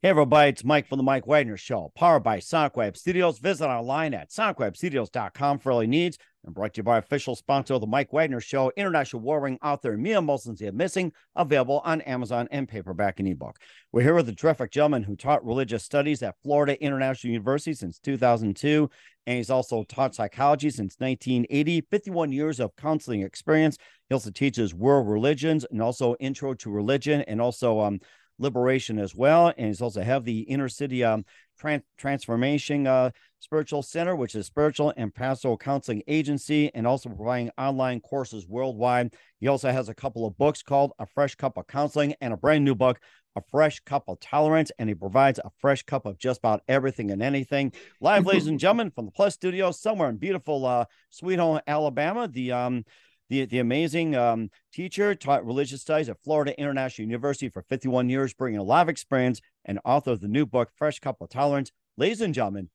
Hey, everybody, it's Mike from the Mike Wagner Show, powered by SonicWeb Studios. Visit online at sonicwebstudios.com for all your needs. And brought to you by official sponsor of the Mike Wagner Show, international warring author Mia Molson's The Missing, available on Amazon and paperback and ebook. We're here with a terrific gentleman who taught religious studies at Florida International University since 2002, and he's also taught psychology since 1980, 51 years of counseling experience. He also teaches world religions and also intro to religion and also um, liberation as well. And he's also have the inner city um, Trans- transformation uh, spiritual center, which is spiritual and pastoral counseling agency, and also providing online courses worldwide. He also has a couple of books called A Fresh Cup of Counseling and a brand new book, A Fresh Cup of Tolerance. And he provides a fresh cup of just about everything and anything. Live, ladies and gentlemen, from the Plus Studio, somewhere in beautiful uh, Sweet Home, Alabama. The um, the, the amazing um, teacher, taught religious studies at Florida International University for 51 years, bringing a lot of experience, and author of the new book, Fresh Cup of Tolerance. Ladies and gentlemen,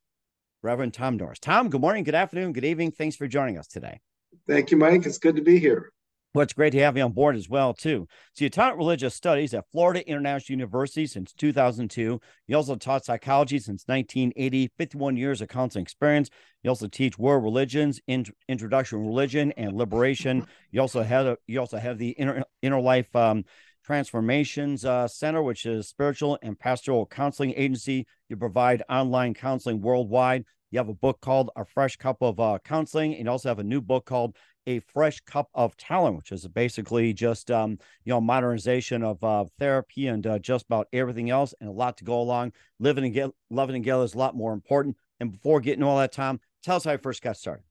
Reverend Tom Norris. Tom, good morning, good afternoon, good evening. Thanks for joining us today. Thank you, Mike. It's good to be here. Well, it's great to have you on board as well, too. So you taught religious studies at Florida International University since 2002. You also taught psychology since 1980, 51 years of counseling experience. You also teach world religions, in, introduction religion and liberation. You also have a, you also have the inner inner life um, transformations uh, center, which is spiritual and pastoral counseling agency. You provide online counseling worldwide. You have a book called A Fresh Cup of uh, Counseling, and you also have a new book called a fresh cup of talent, which is basically just um, you know modernization of uh, therapy and uh, just about everything else, and a lot to go along. Living and get loving together is a lot more important. And before getting all that, Tom, tell us how you first got started.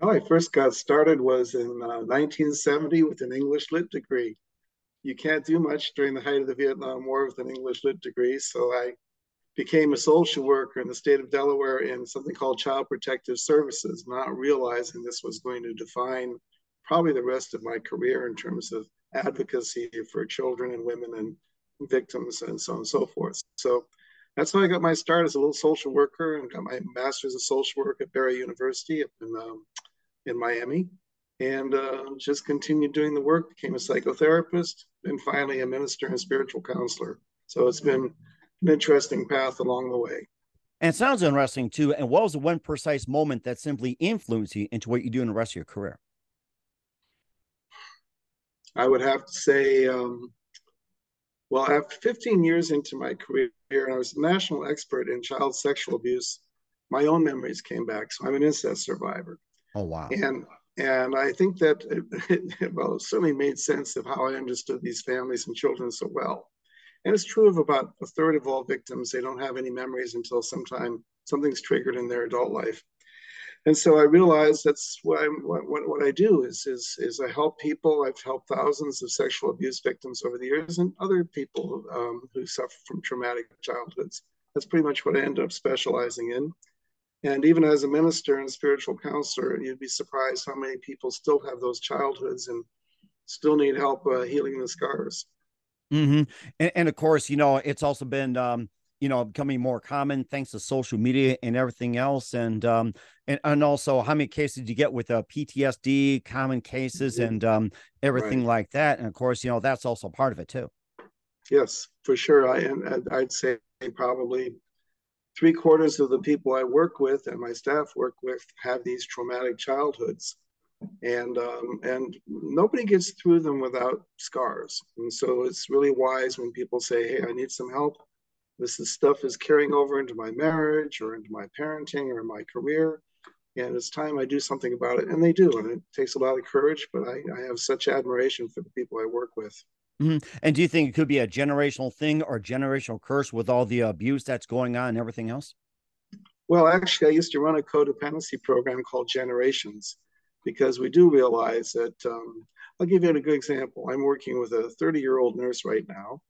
How I first got started was in uh, 1970 with an English lit degree. You can't do much during the height of the Vietnam War with an English lit degree, so I became a social worker in the state of Delaware in something called Child Protective Services, not realizing this was going to define probably the rest of my career in terms of advocacy for children and women and victims and so on and so forth. So that's how I got my start as a little social worker and got my master's of social work at Barry University up in, um, in Miami. And uh, just continued doing the work, became a psychotherapist, and finally a minister and spiritual counselor. So it's been an interesting path along the way. And it sounds interesting too. And what was the one precise moment that simply influenced you into what you do in the rest of your career? I would have to say, um, well, after 15 years into my career, and I was a national expert in child sexual abuse, my own memories came back. So I'm an incest survivor. Oh, wow. And and I think that it, it, well, it certainly made sense of how I understood these families and children so well. And it's true of about a third of all victims. They don't have any memories until sometime something's triggered in their adult life. And so I realized that's what, I, what, what I do is, is, is I help people. I've helped thousands of sexual abuse victims over the years and other people um, who suffer from traumatic childhoods. That's pretty much what I end up specializing in. And even as a minister and spiritual counselor, you'd be surprised how many people still have those childhoods and still need help uh, healing the scars. Mm-hmm. And, and, of course, you know, it's also been, um, you know, becoming more common thanks to social media and everything else. And, um, and, and also how many cases do you get with uh, PTSD, common cases mm-hmm. and um, everything right. like that. And of course, you know, that's also part of it too. Yes, for sure. I, and I'd say probably three quarters of the people I work with and my staff work with have these traumatic childhoods and um, and nobody gets through them without scars. And so it's really wise when people say, "Hey, I need some help. This is stuff is carrying over into my marriage or into my parenting or my career, and it's time I do something about it." And they do, and it takes a lot of courage. But I, I have such admiration for the people I work with. Mm-hmm. And do you think it could be a generational thing or generational curse with all the abuse that's going on and everything else? Well, actually, I used to run a codependency program called Generations because we do realize that. Um, I'll give you a good example. I'm working with a 30 year old nurse right now.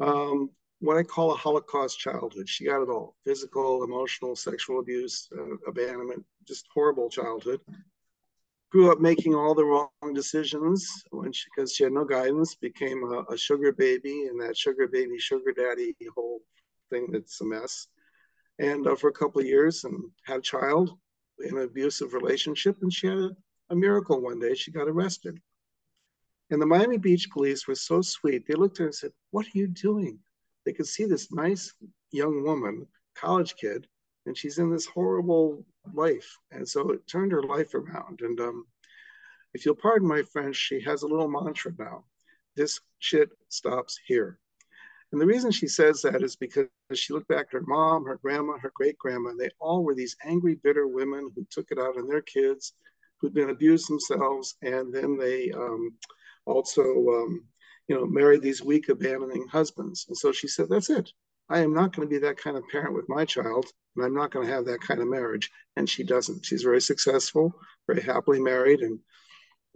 Um, what I call a Holocaust childhood. She got it all physical, emotional, sexual abuse, uh, abandonment, just horrible childhood. Grew up making all the wrong decisions when she, because she had no guidance, became a, a sugar baby, and that sugar baby, sugar daddy whole thing that's a mess. And uh, for a couple of years, and had a child in an abusive relationship, and she had a a miracle one day. She got arrested. And the Miami Beach police were so sweet. They looked at her and said, What are you doing? they could see this nice young woman, college kid, and she's in this horrible life. And so it turned her life around. And um, if you'll pardon my French, she has a little mantra now. This shit stops here. And the reason she says that is because she looked back at her mom, her grandma, her great grandma, and they all were these angry, bitter women who took it out on their kids, who'd been abused themselves, and then they um, also, um, you know, married these weak, abandoning husbands. And so she said, "That's it. I am not going to be that kind of parent with my child, and I'm not going to have that kind of marriage." And she doesn't. She's very successful, very happily married, and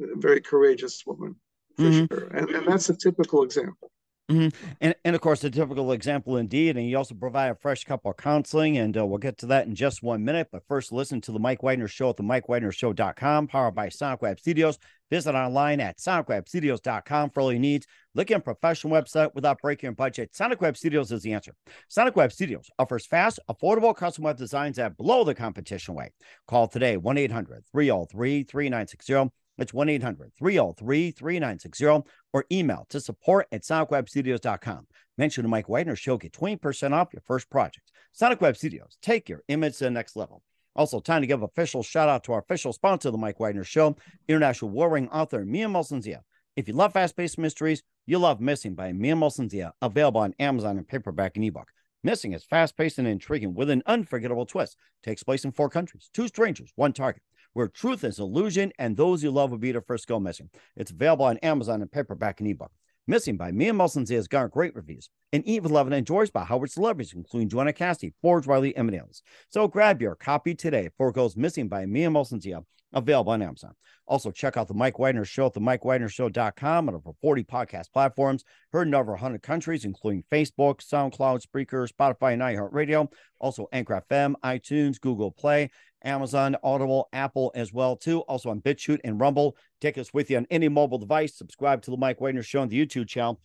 a very courageous woman for mm-hmm. sure. And, and that's a typical example. Mm-hmm. And, and of course, a typical example indeed. And you also provide a fresh cup of counseling, and uh, we'll get to that in just one minute. But first, listen to the Mike Wagner Show at the MikeWagnerShow.com, powered by Sonic Web Studios. Visit online at SonicWebStudios.com for all your needs. Look at a professional website without breaking your budget. Sonic Web Studios is the answer. Sonic Web Studios offers fast, affordable custom web designs at below the competition way. Call today 1 800 303 3960 it's 1 800 303 3960 or email to support at sonicwebstudios.com. Mention the Mike Wagner Show, get 20% off your first project. Sonic Web Studios, take your image to the next level. Also, time to give official shout out to our official sponsor of the Mike Wagner Show, international warring author Mia Molson-Zia. If you love fast paced mysteries, you love Missing by Mia Molson-Zia, available on Amazon in paperback and ebook. Missing is fast paced and intriguing with an unforgettable twist. Takes place in four countries, two strangers, one target where truth is illusion and those you love will be the first to go missing. It's available on Amazon in paperback and ebook. Missing by Mia Molson has garnered great reviews and even loved and enjoyed by Howard celebrities, including Joanna Cassidy, Forbes Riley, and else. So grab your copy today for goes missing by Mia Molson available on Amazon. Also, check out the Mike Wagner Show at the MikeWagnerShow.com and over 40 podcast platforms, heard in over 100 countries, including Facebook, SoundCloud, Spreaker, Spotify, and iHeartRadio. Also, Anchor FM, iTunes, Google Play, Amazon, Audible, Apple as well too. Also on BitChute and Rumble. Take us with you on any mobile device. Subscribe to the Mike Wagner Show on the YouTube channel.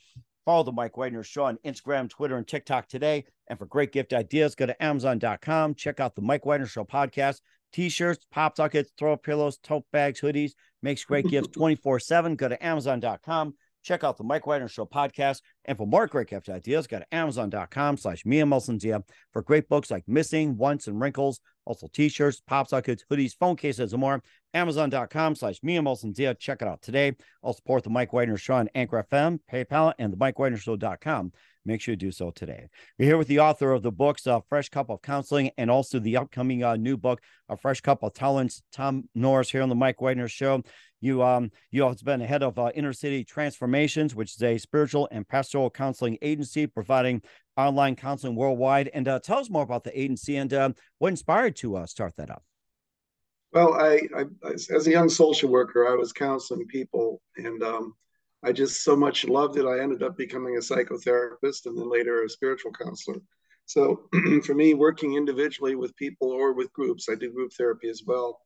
Follow the Mike Wagner Show on Instagram, Twitter, and TikTok today. And for great gift ideas, go to Amazon.com. Check out the Mike Wagner Show podcast. T-shirts, pop sockets, throw pillows, tote bags, hoodies. Makes great gifts 24-7. Go to Amazon.com. Check out the Mike Wagner Show podcast. And for more great gift ideas, go to Amazon.com slash Mia Molson for great books like Missing, Once, and Wrinkles. Also t-shirts, pop sockets, hoodies, phone cases, and more. Amazon.com slash Mia Molson Check it out today. I'll support the Mike Wagner Show on Anchor FM, PayPal, and the Mike Show.com. Make sure you do so today. We're here with the author of the books, uh, Fresh Cup of Counseling, and also the upcoming uh, new book, A Fresh Cup of Talents, Tom Norris here on the Mike Wagner Show. You um you have been head of uh, Inner City Transformations, which is a spiritual and pastoral counseling agency providing online counseling worldwide. And uh, tell us more about the agency and uh, what inspired to uh, start that up. Well, I, I, as a young social worker, I was counseling people, and um, I just so much loved it. I ended up becoming a psychotherapist, and then later a spiritual counselor. So, for me, working individually with people or with groups, I do group therapy as well.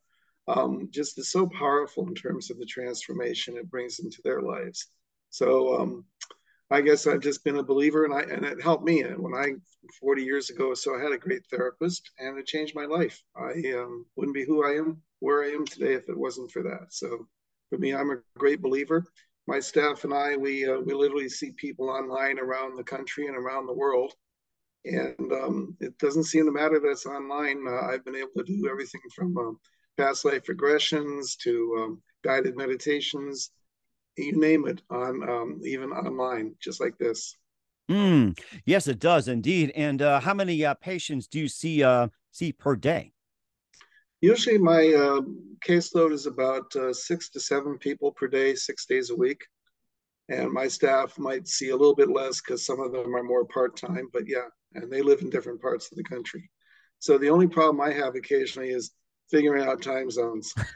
Um, just is so powerful in terms of the transformation it brings into their lives. So, um, I guess I've just been a believer, and I and it helped me. And when I 40 years ago, so I had a great therapist, and it changed my life. I um, wouldn't be who I am, where I am today, if it wasn't for that. So for me, I'm a great believer. My staff and I, we uh, we literally see people online around the country and around the world, and um, it doesn't seem to matter that it's online. Uh, I've been able to do everything from uh, past life regressions to um, guided meditations you name it on um, even online, just like this. Mm, yes, it does indeed. And uh, how many uh, patients do you see uh, see per day? Usually, my uh, caseload is about uh, six to seven people per day, six days a week. And my staff might see a little bit less because some of them are more part time. But yeah, and they live in different parts of the country. So the only problem I have occasionally is figuring out time zones.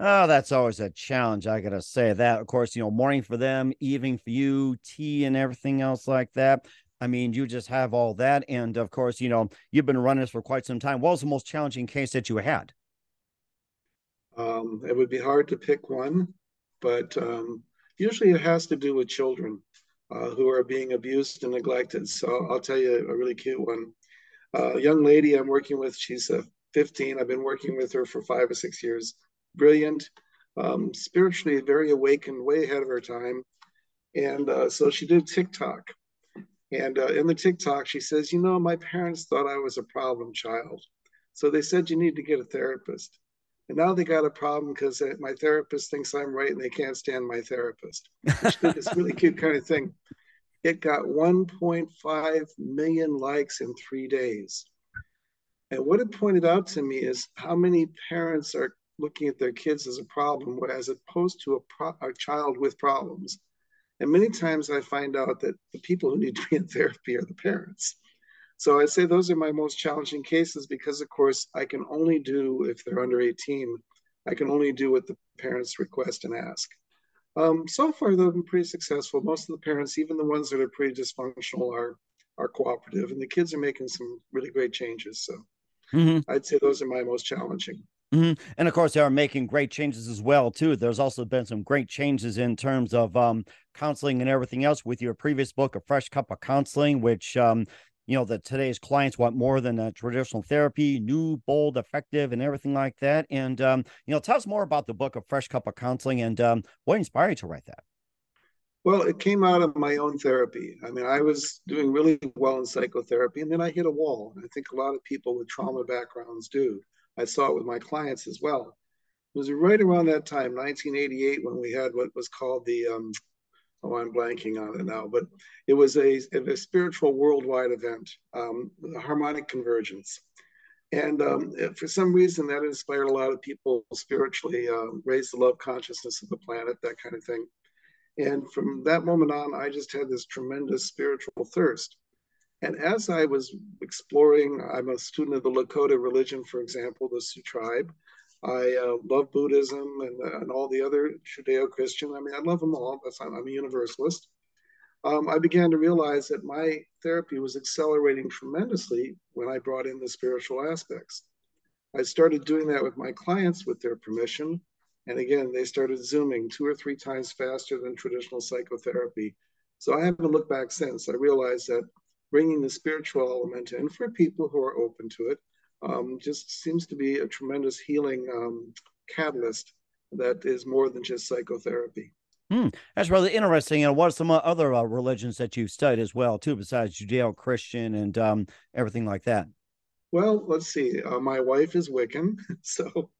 oh, that's always a challenge. I gotta say that. Of course, you know, morning for them, evening for you, tea and everything else like that. I mean, you just have all that, and of course, you know, you've been running this for quite some time. What was the most challenging case that you had? Um, it would be hard to pick one, but um, usually it has to do with children uh, who are being abused and neglected. So I'll tell you a really cute one. Uh, a young lady I'm working with, she's uh, 15. I've been working with her for five or six years brilliant, um, spiritually very awakened, way ahead of her time. And uh, so she did TikTok. And uh, in the TikTok, she says, You know, my parents thought I was a problem child. So they said you need to get a therapist. And now they got a problem because my therapist thinks I'm right and they can't stand my therapist. It's really cute kind of thing. It got 1.5 million likes in three days. And what it pointed out to me is how many parents are looking at their kids as a problem, as opposed to a, pro- a child with problems. And many times I find out that the people who need to be in therapy are the parents. So I say those are my most challenging cases because, of course, I can only do, if they're under 18, I can only do what the parents request and ask. Um, so far, they've been pretty successful. Most of the parents, even the ones that are pretty dysfunctional, are are cooperative, and the kids are making some really great changes. So mm-hmm. I'd say those are my most challenging. Mm-hmm. And of course, they are making great changes as well too. There's also been some great changes in terms of um, counseling and everything else with your previous book, A Fresh Cup of Counseling, which um, you know that today's clients want more than a traditional therapy new bold effective and everything like that and um, you know tell us more about the book of fresh cup of counseling and um, what inspired you to write that? Well it came out of my own therapy. I mean i was doing really well in psychotherapy and then i hit a wall And i think a lot of people with trauma backgrounds do. I saw it with my clients as well. It was right around that time 1988 when we had what was called the um, oh, I'm blanking on it now, but it was a, a spiritual worldwide event, um, harmonic convergence. And um, for some reason, that inspired a lot of people spiritually, uh, raise the love consciousness of the planet, that kind of thing. And from that moment on, I just had this tremendous spiritual thirst. And as I was exploring, I'm a student of the Lakota religion, for example, the Sioux tribe. I uh, love Buddhism and, and all the other Judeo Christian. I mean, I love them all. I'm, I'm a universalist. Um, I began to realize that my therapy was accelerating tremendously when I brought in the spiritual aspects. I started doing that with my clients with their permission. And again, they started zooming two or three times faster than traditional psychotherapy. So I haven't looked back since. I realized that bringing the spiritual element in for people who are open to it um, just seems to be a tremendous healing um, catalyst that is more than just psychotherapy. Hmm, that's really interesting. And what are some other uh, religions that you've studied as well, too, besides Judeo-Christian and um, everything like that? Well, let's see. Uh, my wife is Wiccan, so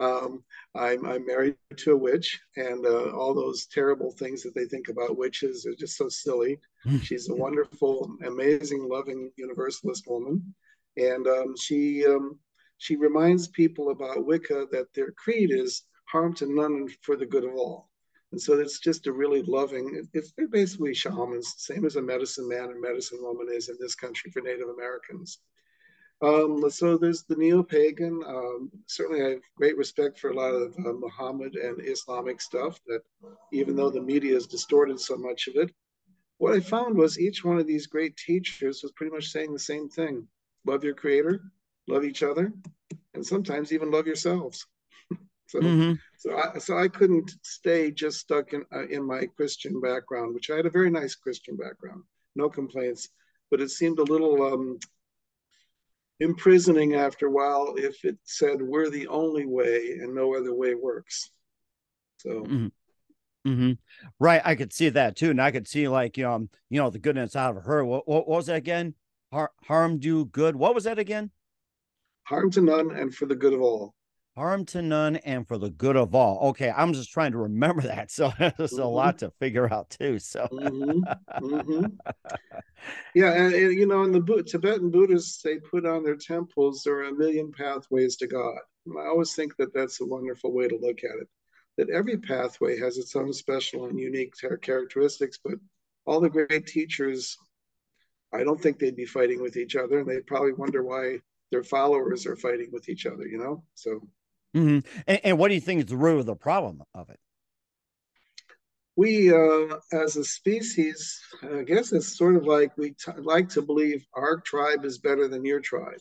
um, I'm, I'm, married to a witch, and uh, all those terrible things that they think about witches are just so silly. Hmm. She's a wonderful, amazing, loving universalist woman and um, she um, she reminds people about Wicca that their creed is harm to none and for the good of all. And so it's just a really loving, it's basically shamans, same as a medicine man and medicine woman is in this country for Native Americans. Um, so there's the neo-pagan. Um, certainly, I have great respect for a lot of uh, Muhammad and Islamic stuff. That even though the media has distorted so much of it, what I found was each one of these great teachers was pretty much saying the same thing love your creator, love each other, and sometimes even love yourselves. so, mm-hmm. so I, so I couldn't stay just stuck in uh, in my Christian background, which I had a very nice Christian background, no complaints, but it seemed a little um, imprisoning after a while if it said we're the only way and no other way works. So. Mm-hmm. Mm-hmm. Right, I could see that too, and I could see like you know, you know, the goodness out of her. What, what was that again? Har- harm do good. What was that again? Harm to none and for the good of all. Harm to none and for the good of all. Okay, I'm just trying to remember that. So there's mm-hmm. a lot to figure out too. So mm-hmm. Mm-hmm. yeah, and, and, you know, in the Tibetan Buddhists, they put on their temples there are a million pathways to God. And I always think that that's a wonderful way to look at it. That every pathway has its own special and unique characteristics, but all the great teachers I don't think they'd be fighting with each other, and they'd probably wonder why their followers are fighting with each other. You know, so. Mm-hmm. And, and, what do you think is the root of the problem of it? We, uh, as a species, I guess it's sort of like we t- like to believe our tribe is better than your tribe,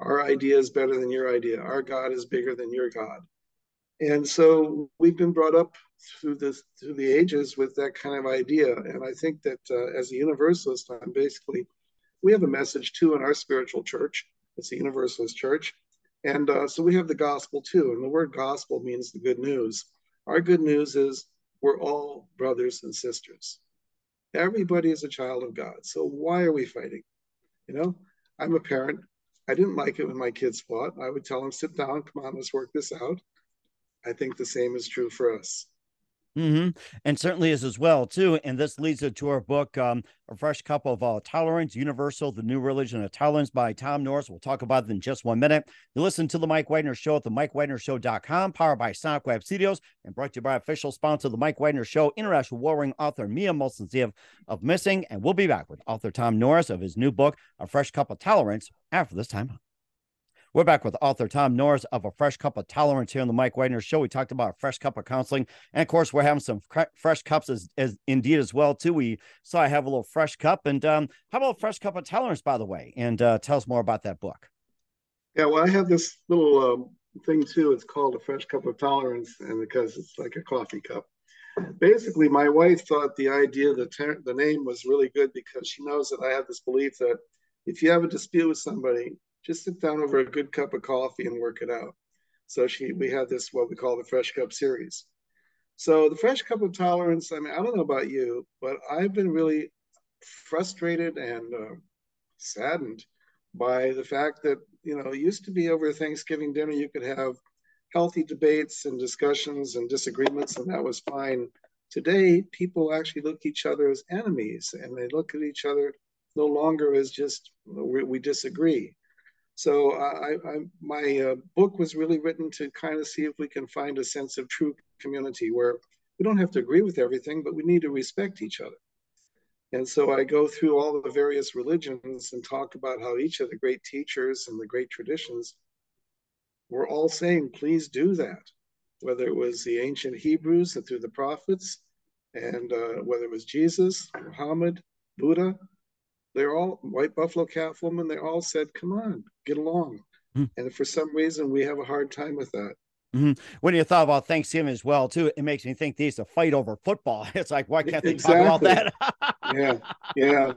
our idea is better than your idea, our God is bigger than your God, and so we've been brought up through the through the ages with that kind of idea. And I think that uh, as a universalist, I'm basically we have a message too in our spiritual church. It's a universalist church, and uh, so we have the gospel too. And the word gospel means the good news. Our good news is we're all brothers and sisters. Everybody is a child of God. So why are we fighting? You know, I'm a parent. I didn't like it when my kids fought. I would tell them, sit down, come on, let's work this out. I think the same is true for us. Mm-hmm. And certainly is as well too. And this leads to our book, um, "A Fresh Cup of uh, Tolerance: Universal: The New Religion of Tolerance" by Tom Norris. We'll talk about it in just one minute. You listen to the Mike Wagner Show at the MikeWagnerShow.com, powered by Sonic Web Studios, and brought to you by official sponsor, the Mike Wagner Show, international warring author Mia Molson of Missing. And we'll be back with author Tom Norris of his new book, "A Fresh Cup of Tolerance," after this time. We're back with author Tom Norris of A Fresh Cup of Tolerance here on the Mike Wagner Show. We talked about a fresh cup of counseling. And of course, we're having some fresh cups as, as indeed as well, too. We saw I have a little fresh cup. And um, how about a Fresh Cup of Tolerance, by the way? And uh, tell us more about that book. Yeah, well, I have this little um, thing too. It's called A Fresh Cup of Tolerance, and because it's like a coffee cup. Basically, my wife thought the idea, the, ter- the name was really good because she knows that I have this belief that if you have a dispute with somebody, just sit down over a good cup of coffee and work it out. So she, we had this what we call the Fresh Cup series. So the Fresh Cup of Tolerance. I mean, I don't know about you, but I've been really frustrated and uh, saddened by the fact that you know it used to be over Thanksgiving dinner you could have healthy debates and discussions and disagreements, and that was fine. Today, people actually look each other as enemies, and they look at each other no longer as just we, we disagree. So I, I, my uh, book was really written to kind of see if we can find a sense of true community where we don't have to agree with everything, but we need to respect each other. And so I go through all the various religions and talk about how each of the great teachers and the great traditions were all saying, please do that. Whether it was the ancient Hebrews and through the prophets, and uh, whether it was Jesus, Muhammad, Buddha, they're all white buffalo calf woman. They all said, "Come on, get along." Mm. And for some reason, we have a hard time with that. Mm-hmm. When you thought about Thanksgiving as well, too, it makes me think these to fight over football. It's like, why can't they exactly. talk about that? yeah, yeah.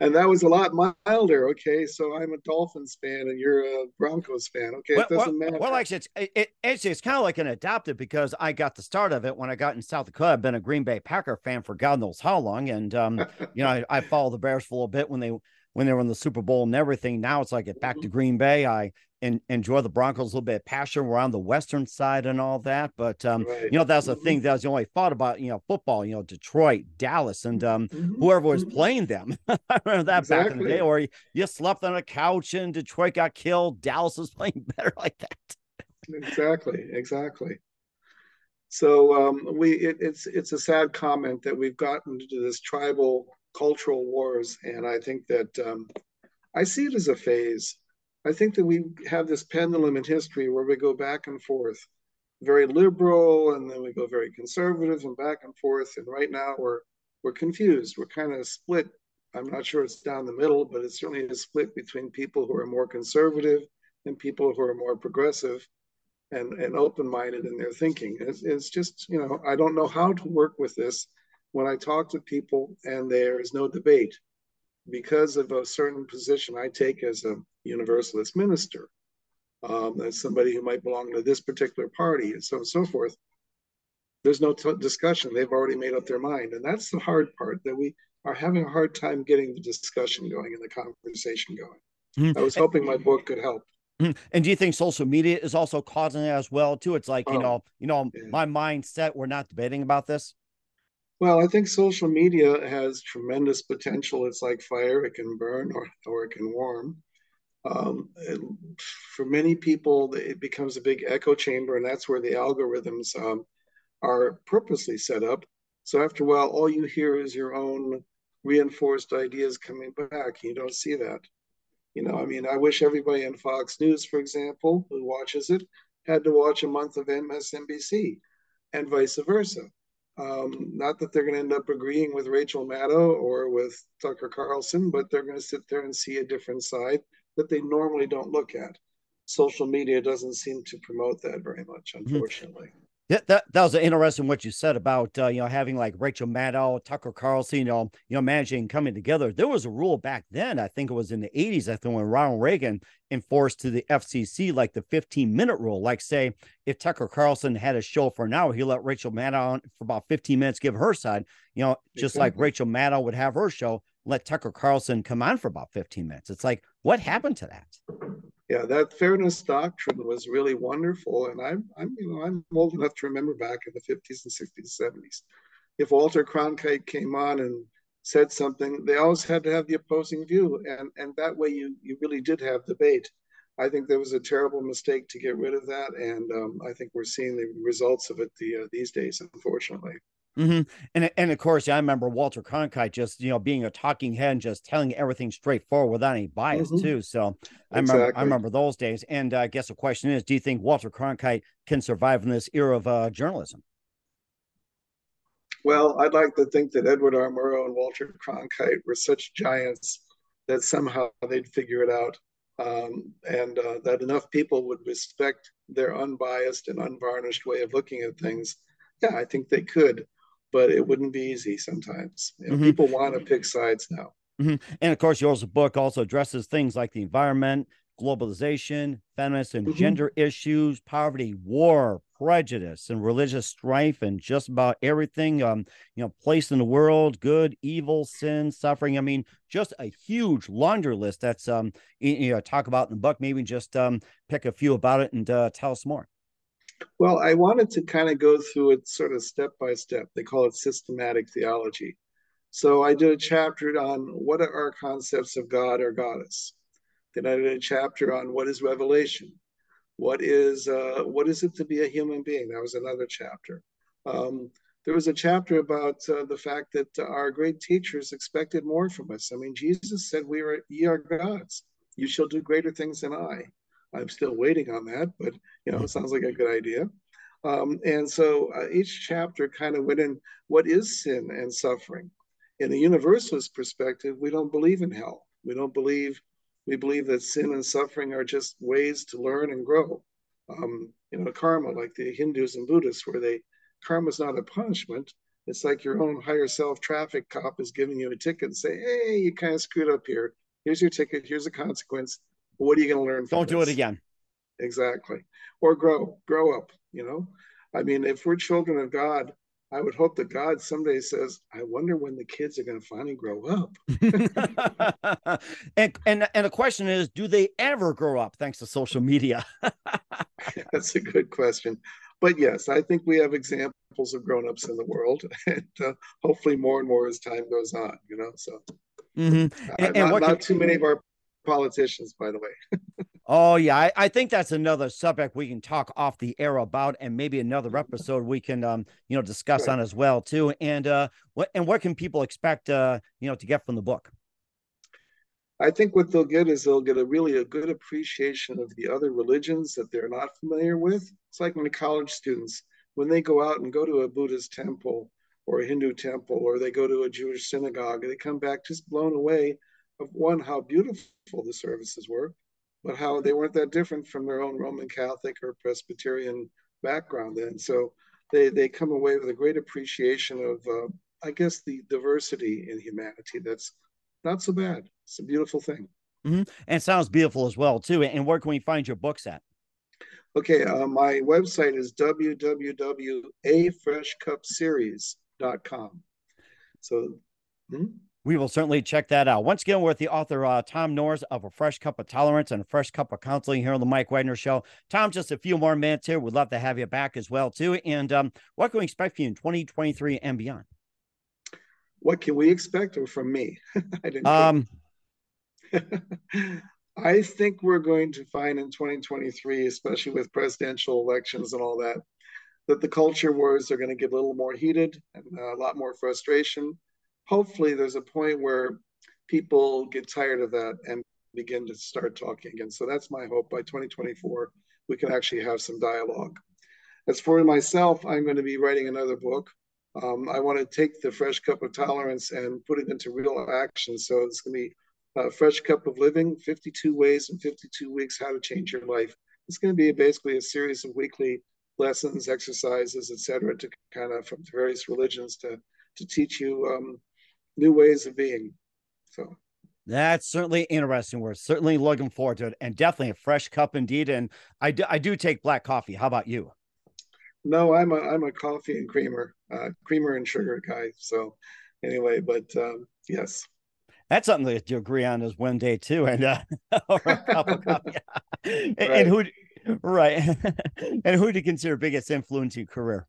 And that was a lot milder. Okay, so I'm a Dolphins fan and you're a Broncos fan. Okay, well, it doesn't well, matter. Well, actually, it's it, it's it's kind of like an adopted because I got the start of it when I got in South Dakota. I've been a Green Bay Packer fan for God knows how long, and um, you know, I, I follow the Bears for a little bit when they when they were in the Super Bowl and everything. Now it's like get back to mm-hmm. Green Bay. I and enjoy the Broncos a little bit of passion. We're on the western side and all that. But um, right. you know, that's the mm-hmm. thing that was the only thought about, you know, football, you know, Detroit, Dallas, and um mm-hmm. whoever was mm-hmm. playing them. I remember that exactly. back in the day, or you, you slept on a couch and Detroit got killed. Dallas was playing better like that. exactly, exactly. So um, we it, it's it's a sad comment that we've gotten into this tribal cultural wars, and I think that um, I see it as a phase. I think that we have this pendulum in history where we go back and forth, very liberal, and then we go very conservative and back and forth. And right now we're we're confused. We're kind of split. I'm not sure it's down the middle, but it's certainly a split between people who are more conservative and people who are more progressive and, and open-minded in their thinking. It's, it's just, you know, I don't know how to work with this when I talk to people and there is no debate because of a certain position I take as a Universalist minister, um, as somebody who might belong to this particular party, and so on and so forth. There's no discussion. They've already made up their mind. And that's the hard part that we are having a hard time getting the discussion going and the conversation going. Mm-hmm. I was hoping my book could help. Mm-hmm. And do you think social media is also causing it as well too? It's like, you oh, know, you know, yeah. my mindset, we're not debating about this. Well, I think social media has tremendous potential. It's like fire, it can burn or, or it can warm. Um, for many people, it becomes a big echo chamber, and that's where the algorithms um, are purposely set up. So after a while, all you hear is your own reinforced ideas coming back. You don't see that. You know, I mean, I wish everybody on Fox News, for example, who watches it, had to watch a month of MSNBC and vice versa. Um, not that they're going to end up agreeing with Rachel Maddow or with Tucker Carlson, but they're going to sit there and see a different side that they normally don't look at. Social media doesn't seem to promote that very much, mm-hmm. Unfortunately. That, that, was interesting what you said about uh, you know having like Rachel Maddow, Tucker Carlson, you know, you know, managing coming together. There was a rule back then. I think it was in the '80s. I think when Ronald Reagan enforced to the FCC like the 15 minute rule. Like say, if Tucker Carlson had a show for an hour, he let Rachel Maddow on for about 15 minutes give her side. You know, just like Rachel Maddow would have her show, let Tucker Carlson come on for about 15 minutes. It's like, what happened to that? Yeah, that fairness doctrine was really wonderful. And I'm, I'm, you know, I'm old enough to remember back in the 50s and 60s, 70s. If Walter Cronkite came on and said something, they always had to have the opposing view, and and that way you you really did have debate. I think there was a terrible mistake to get rid of that, and um, I think we're seeing the results of it the, uh, these days, unfortunately. Mm-hmm. And and of course, yeah, I remember Walter Cronkite just you know being a talking head and just telling everything straightforward without any bias mm-hmm. too. So I exactly. remember I remember those days. And uh, I guess the question is, do you think Walter Cronkite can survive in this era of uh, journalism? Well, I'd like to think that Edward R. Murrow and Walter Cronkite were such giants that somehow they'd figure it out, um, and uh, that enough people would respect their unbiased and unvarnished way of looking at things. Yeah, I think they could but it wouldn't be easy sometimes. You know, mm-hmm. People want to pick sides now. Mm-hmm. And of course, yours book also addresses things like the environment, globalization, feminist and mm-hmm. gender issues, poverty, war, prejudice, and religious strife, and just about everything. Um, you know, place in the world, good, evil, sin, suffering. I mean, just a huge laundry list. That's um, you know, talk about in the book. Maybe just um, pick a few about it and uh, tell us more. Well, I wanted to kind of go through it sort of step by step. They call it systematic theology. So I did a chapter on what are our concepts of God or goddess. Then I did a chapter on what is revelation. What is uh, what is it to be a human being? That was another chapter. Um, there was a chapter about uh, the fact that our great teachers expected more from us. I mean, Jesus said, "We are ye are gods. You shall do greater things than I." I'm still waiting on that, but you know, it sounds like a good idea. Um, and so uh, each chapter kind of went in what is sin and suffering. In the universalist perspective, we don't believe in hell. We don't believe, we believe that sin and suffering are just ways to learn and grow. Um, you know, karma, like the Hindus and Buddhists, where they, karma is not a punishment. It's like your own higher self traffic cop is giving you a ticket and say, hey, you kind of screwed up here. Here's your ticket. Here's a consequence what are you going to learn? Don't do it again. Exactly. Or grow, grow up. You know, I mean, if we're children of God, I would hope that God someday says, "I wonder when the kids are going to finally grow up." and and and the question is, do they ever grow up? Thanks to social media. That's a good question, but yes, I think we have examples of grown-ups in the world, and uh, hopefully more and more as time goes on. You know, so mm-hmm. and, uh, not, not too many of our politicians, by the way. oh yeah, I, I, think that's another subject we can talk off the air about, and maybe another episode we can um you know discuss right. on as well too. And uh, what and what can people expect uh you know to get from the book? I think what they'll get is they'll get a really a good appreciation of the other religions that they're not familiar with. It's like when college students when they go out and go to a Buddhist temple or a Hindu temple or they go to a Jewish synagogue, they come back just blown away of one, how beautiful the services were, but how they weren't that different from their own Roman Catholic or Presbyterian background. Then, so they, they come away with a great appreciation of, uh, I guess, the diversity in humanity. That's not so bad. It's a beautiful thing. Mm-hmm. And sounds beautiful as well, too. And where can we find your books at? Okay, uh, my website is www.afreshcupseries.com. So, hmm? We will certainly check that out. Once again, we're with the author uh, Tom Norris of A Fresh Cup of Tolerance and A Fresh Cup of Counseling here on the Mike Wagner Show. Tom, just a few more minutes here. We'd love to have you back as well too. And um, what can we expect from you in 2023 and beyond? What can we expect from me? I didn't. Um, I think we're going to find in 2023, especially with presidential elections and all that, that the culture wars are going to get a little more heated and a lot more frustration hopefully there's a point where people get tired of that and begin to start talking again. So that's my hope. By 2024, we can actually have some dialogue. As for myself, I'm going to be writing another book. Um, I want to take the fresh cup of tolerance and put it into real action. So it's going to be a fresh cup of living 52 ways in 52 weeks how to change your life. It's going to be basically a series of weekly lessons, exercises, etc., to kind of from various religions to to teach you um, new ways of being. So that's certainly interesting. We're certainly looking forward to it, and definitely a fresh cup indeed. And I do, I do take black coffee. How about you? No, I'm a I'm a coffee and creamer, uh, creamer and sugar guy. So anyway, but um, yes. That's something that you agree on is one day too, and uh, over a cup of coffee. and, right. and who, right? and who do you consider biggest influence in your career?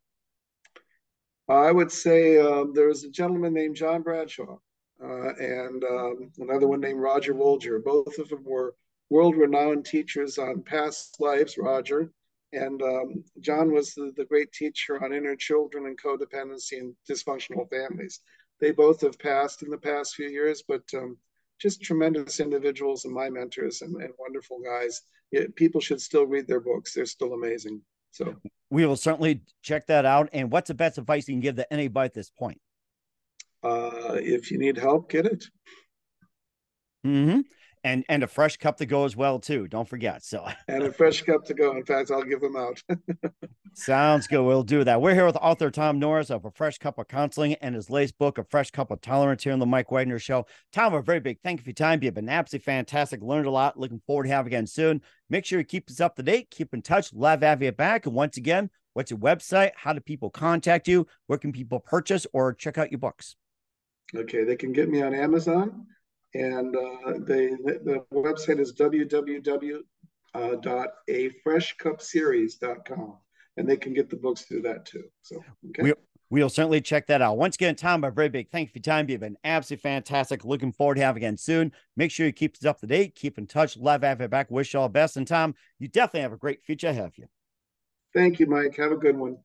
I would say um, there was a gentleman named John Bradshaw uh, and um, another one named Roger Woolger. Both of them were world-renowned teachers on past lives. Roger and um, John was the, the great teacher on inner children and codependency and dysfunctional families. They both have passed in the past few years, but um, just tremendous individuals and my mentors and, and wonderful guys. people should still read their books; they're still amazing. So we will certainly check that out. And what's the best advice you can give to anybody at this point? Uh, if you need help, get it. Mm-hmm and and a fresh cup to go as well too. Don't forget. So and a fresh cup to go. In fact, I'll give them out. Sounds good. We'll do that. We're here with author Tom Norris of A Fresh Cup of Counseling and his latest book, A Fresh Cup of Tolerance, here on the Mike Wagner Show. Tom, a very big thank you for your time. You've been absolutely fantastic. Learned a lot. Looking forward to having again soon. Make sure you keep us up to date. Keep in touch. Love having you back. And once again, what's your website? How do people contact you? Where can people purchase or check out your books? Okay, they can get me on Amazon and uh, they, the, website is www.afreshcupseries.com, and they can get the books through that too. So, okay. We- We'll certainly check that out. Once again, Tom, a very big thank you for your time. You've been absolutely fantastic. Looking forward to having again soon. Make sure you keep us up to date. Keep in touch. Love having you back. Wish you all the best. And Tom, you definitely have a great future ahead of you. Thank you, Mike. Have a good one.